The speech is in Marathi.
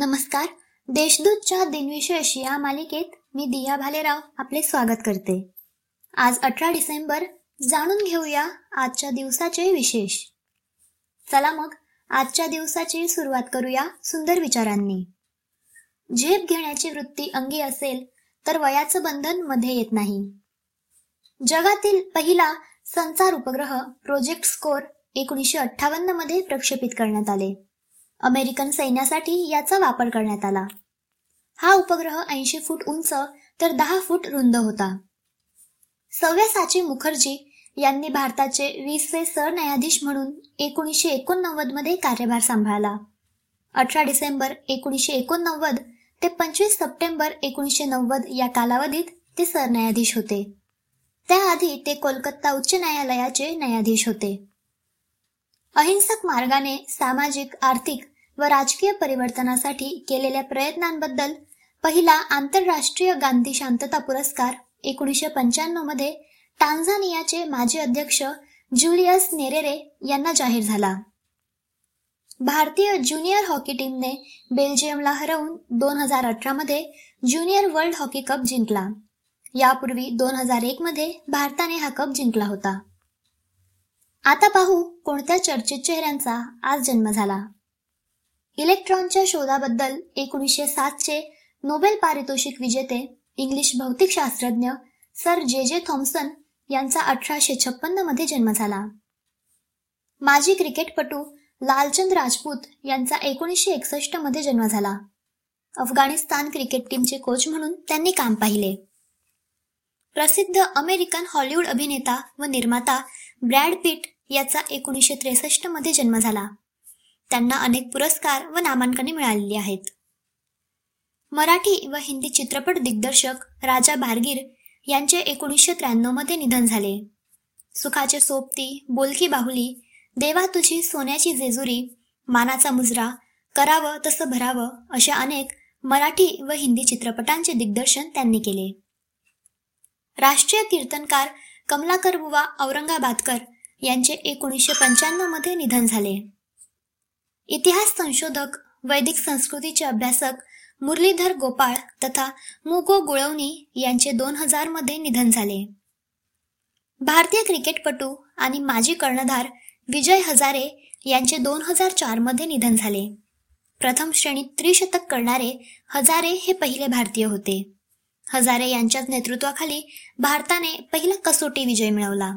नमस्कार. देशदूतच्या दिनविशेष या मालिकेत मी दिया भालेराव आपले स्वागत करते. आज अठरा डिसेंबर जाणून घेऊया आजच्या दिवसाचे विशेष. चला मग आजच्या दिवसाची सुरुवात करूया सुंदर विचारांनी. झेप घेण्याची वृत्ती अंगी असेल तर वयाचं बंधनमध्ये येत नाही. जगातील पहिला संचार उपग्रह प्रोजेक्ट स्कोर एकोणीसशे अठ्ठावन्नमध्ये प्रक्षेपित करण्यात आले. अमेरिकन सैन्यासाठी याचा वापर करण्यात आला. हा उपग्रह ऐंशी फूट उंच तर दहा फूट रुंद होता. सव्यासाची मुखर्जी यांनी भारताचे वीसवे सरन्यायाधीश म्हणून एकोणीसशे एकोणनव्वदमध्ये कार्यभार सांभाळला. अठरा डिसेंबर एकोणीसशे एकोणनव्वद ते पंचवीस सप्टेंबर एकोणीसशे नव्वद या कालावधीत ते सरन्यायाधीश होते. त्याआधी ते कोलकाता उच्च न्यायालयाचे न्यायाधीश होते. अहिंसक मार्गाने सामाजिक आर्थिक व राजकीय परिवर्तनासाठी केलेल्या प्रयत्नांबद्दल पहिला आंतरराष्ट्रीय गांधी शांतता पुरस्कार एकोणीसशे पंच्याण्णवमध्ये टांझानियाचे माजी अध्यक्ष ज्युलियस नेरेरे यांना जाहीर झाला. भारतीय ज्युनियर हॉकी टीमने बेल्जियमला हरवून दोन हजार अठरा मध्ये ज्युनियर वर्ल्ड हॉकी कप जिंकला. यापूर्वी दोन हजार एक मध्ये भारताने हा कप जिंकला होता. आता पाहू कोणत्या चर्चित चेहऱ्यांचा आज जन्म झाला. इलेक्ट्रॉनच्या शोधाबद्दल एकोणीसशे सातचे नोबेल पारितोषिक विजेते इंग्लिश भौतिकशास्त्रज्ञ सर जे जे थॉम्सन यांचा अठराशे छप्पन्नमध्ये जन्म झाला. माजी क्रिकेटपटू लालचंद राजपूत यांचा एकोणीसशे एकसष्टमध्ये जन्म झाला. अफगाणिस्तान क्रिकेट टीमचे कोच म्हणून त्यांनी काम पाहिले. प्रसिद्ध अमेरिकन हॉलिवूड अभिनेता व निर्माता ब्रॅड पिट याचा एकोणीसशे त्रेसष्टमध्ये जन्म झाला. त्यांना अनेक पुरस्कार व नामांकने मिळालेली आहेत. मराठी व हिंदी चित्रपट दिग्दर्शक राजा भारगीर यांचे एकोणीसशे त्र्याण्णवमध्ये निधन झाले. सुखाचे सोबती बोलकी बाहुली देवा तुझी सोन्याची जेजुरी मानाचा मुजरा करावं तसं भरावं अशा अनेक मराठी व हिंदी चित्रपटांचे दिग्दर्शन त्यांनी केले. राष्ट्रीय कीर्तनकार कमलाकर बुवा औरंगाबादकर यांचे एकोणीसशे पंच्याण्णवमध्ये निधन झाले. इतिहास संशोधक वैदिक संस्कृतीचे अभ्यासक मुरलीधर गोपाळ तथा मुगो गुळवणी यांचे दोन हजारमध्ये निधन झाले. भारतीय क्रिकेटपटू आणि माजी कर्णधार विजय हजारे यांचे दोन हजार चारमध्ये निधन झाले. प्रथम श्रेणीत त्रिशतक करणारे हजारे हे पहिले भारतीय होते. हजारे यांच्याच नेतृत्वाखाली भारताने पहिला कसोटी विजय मिळवला.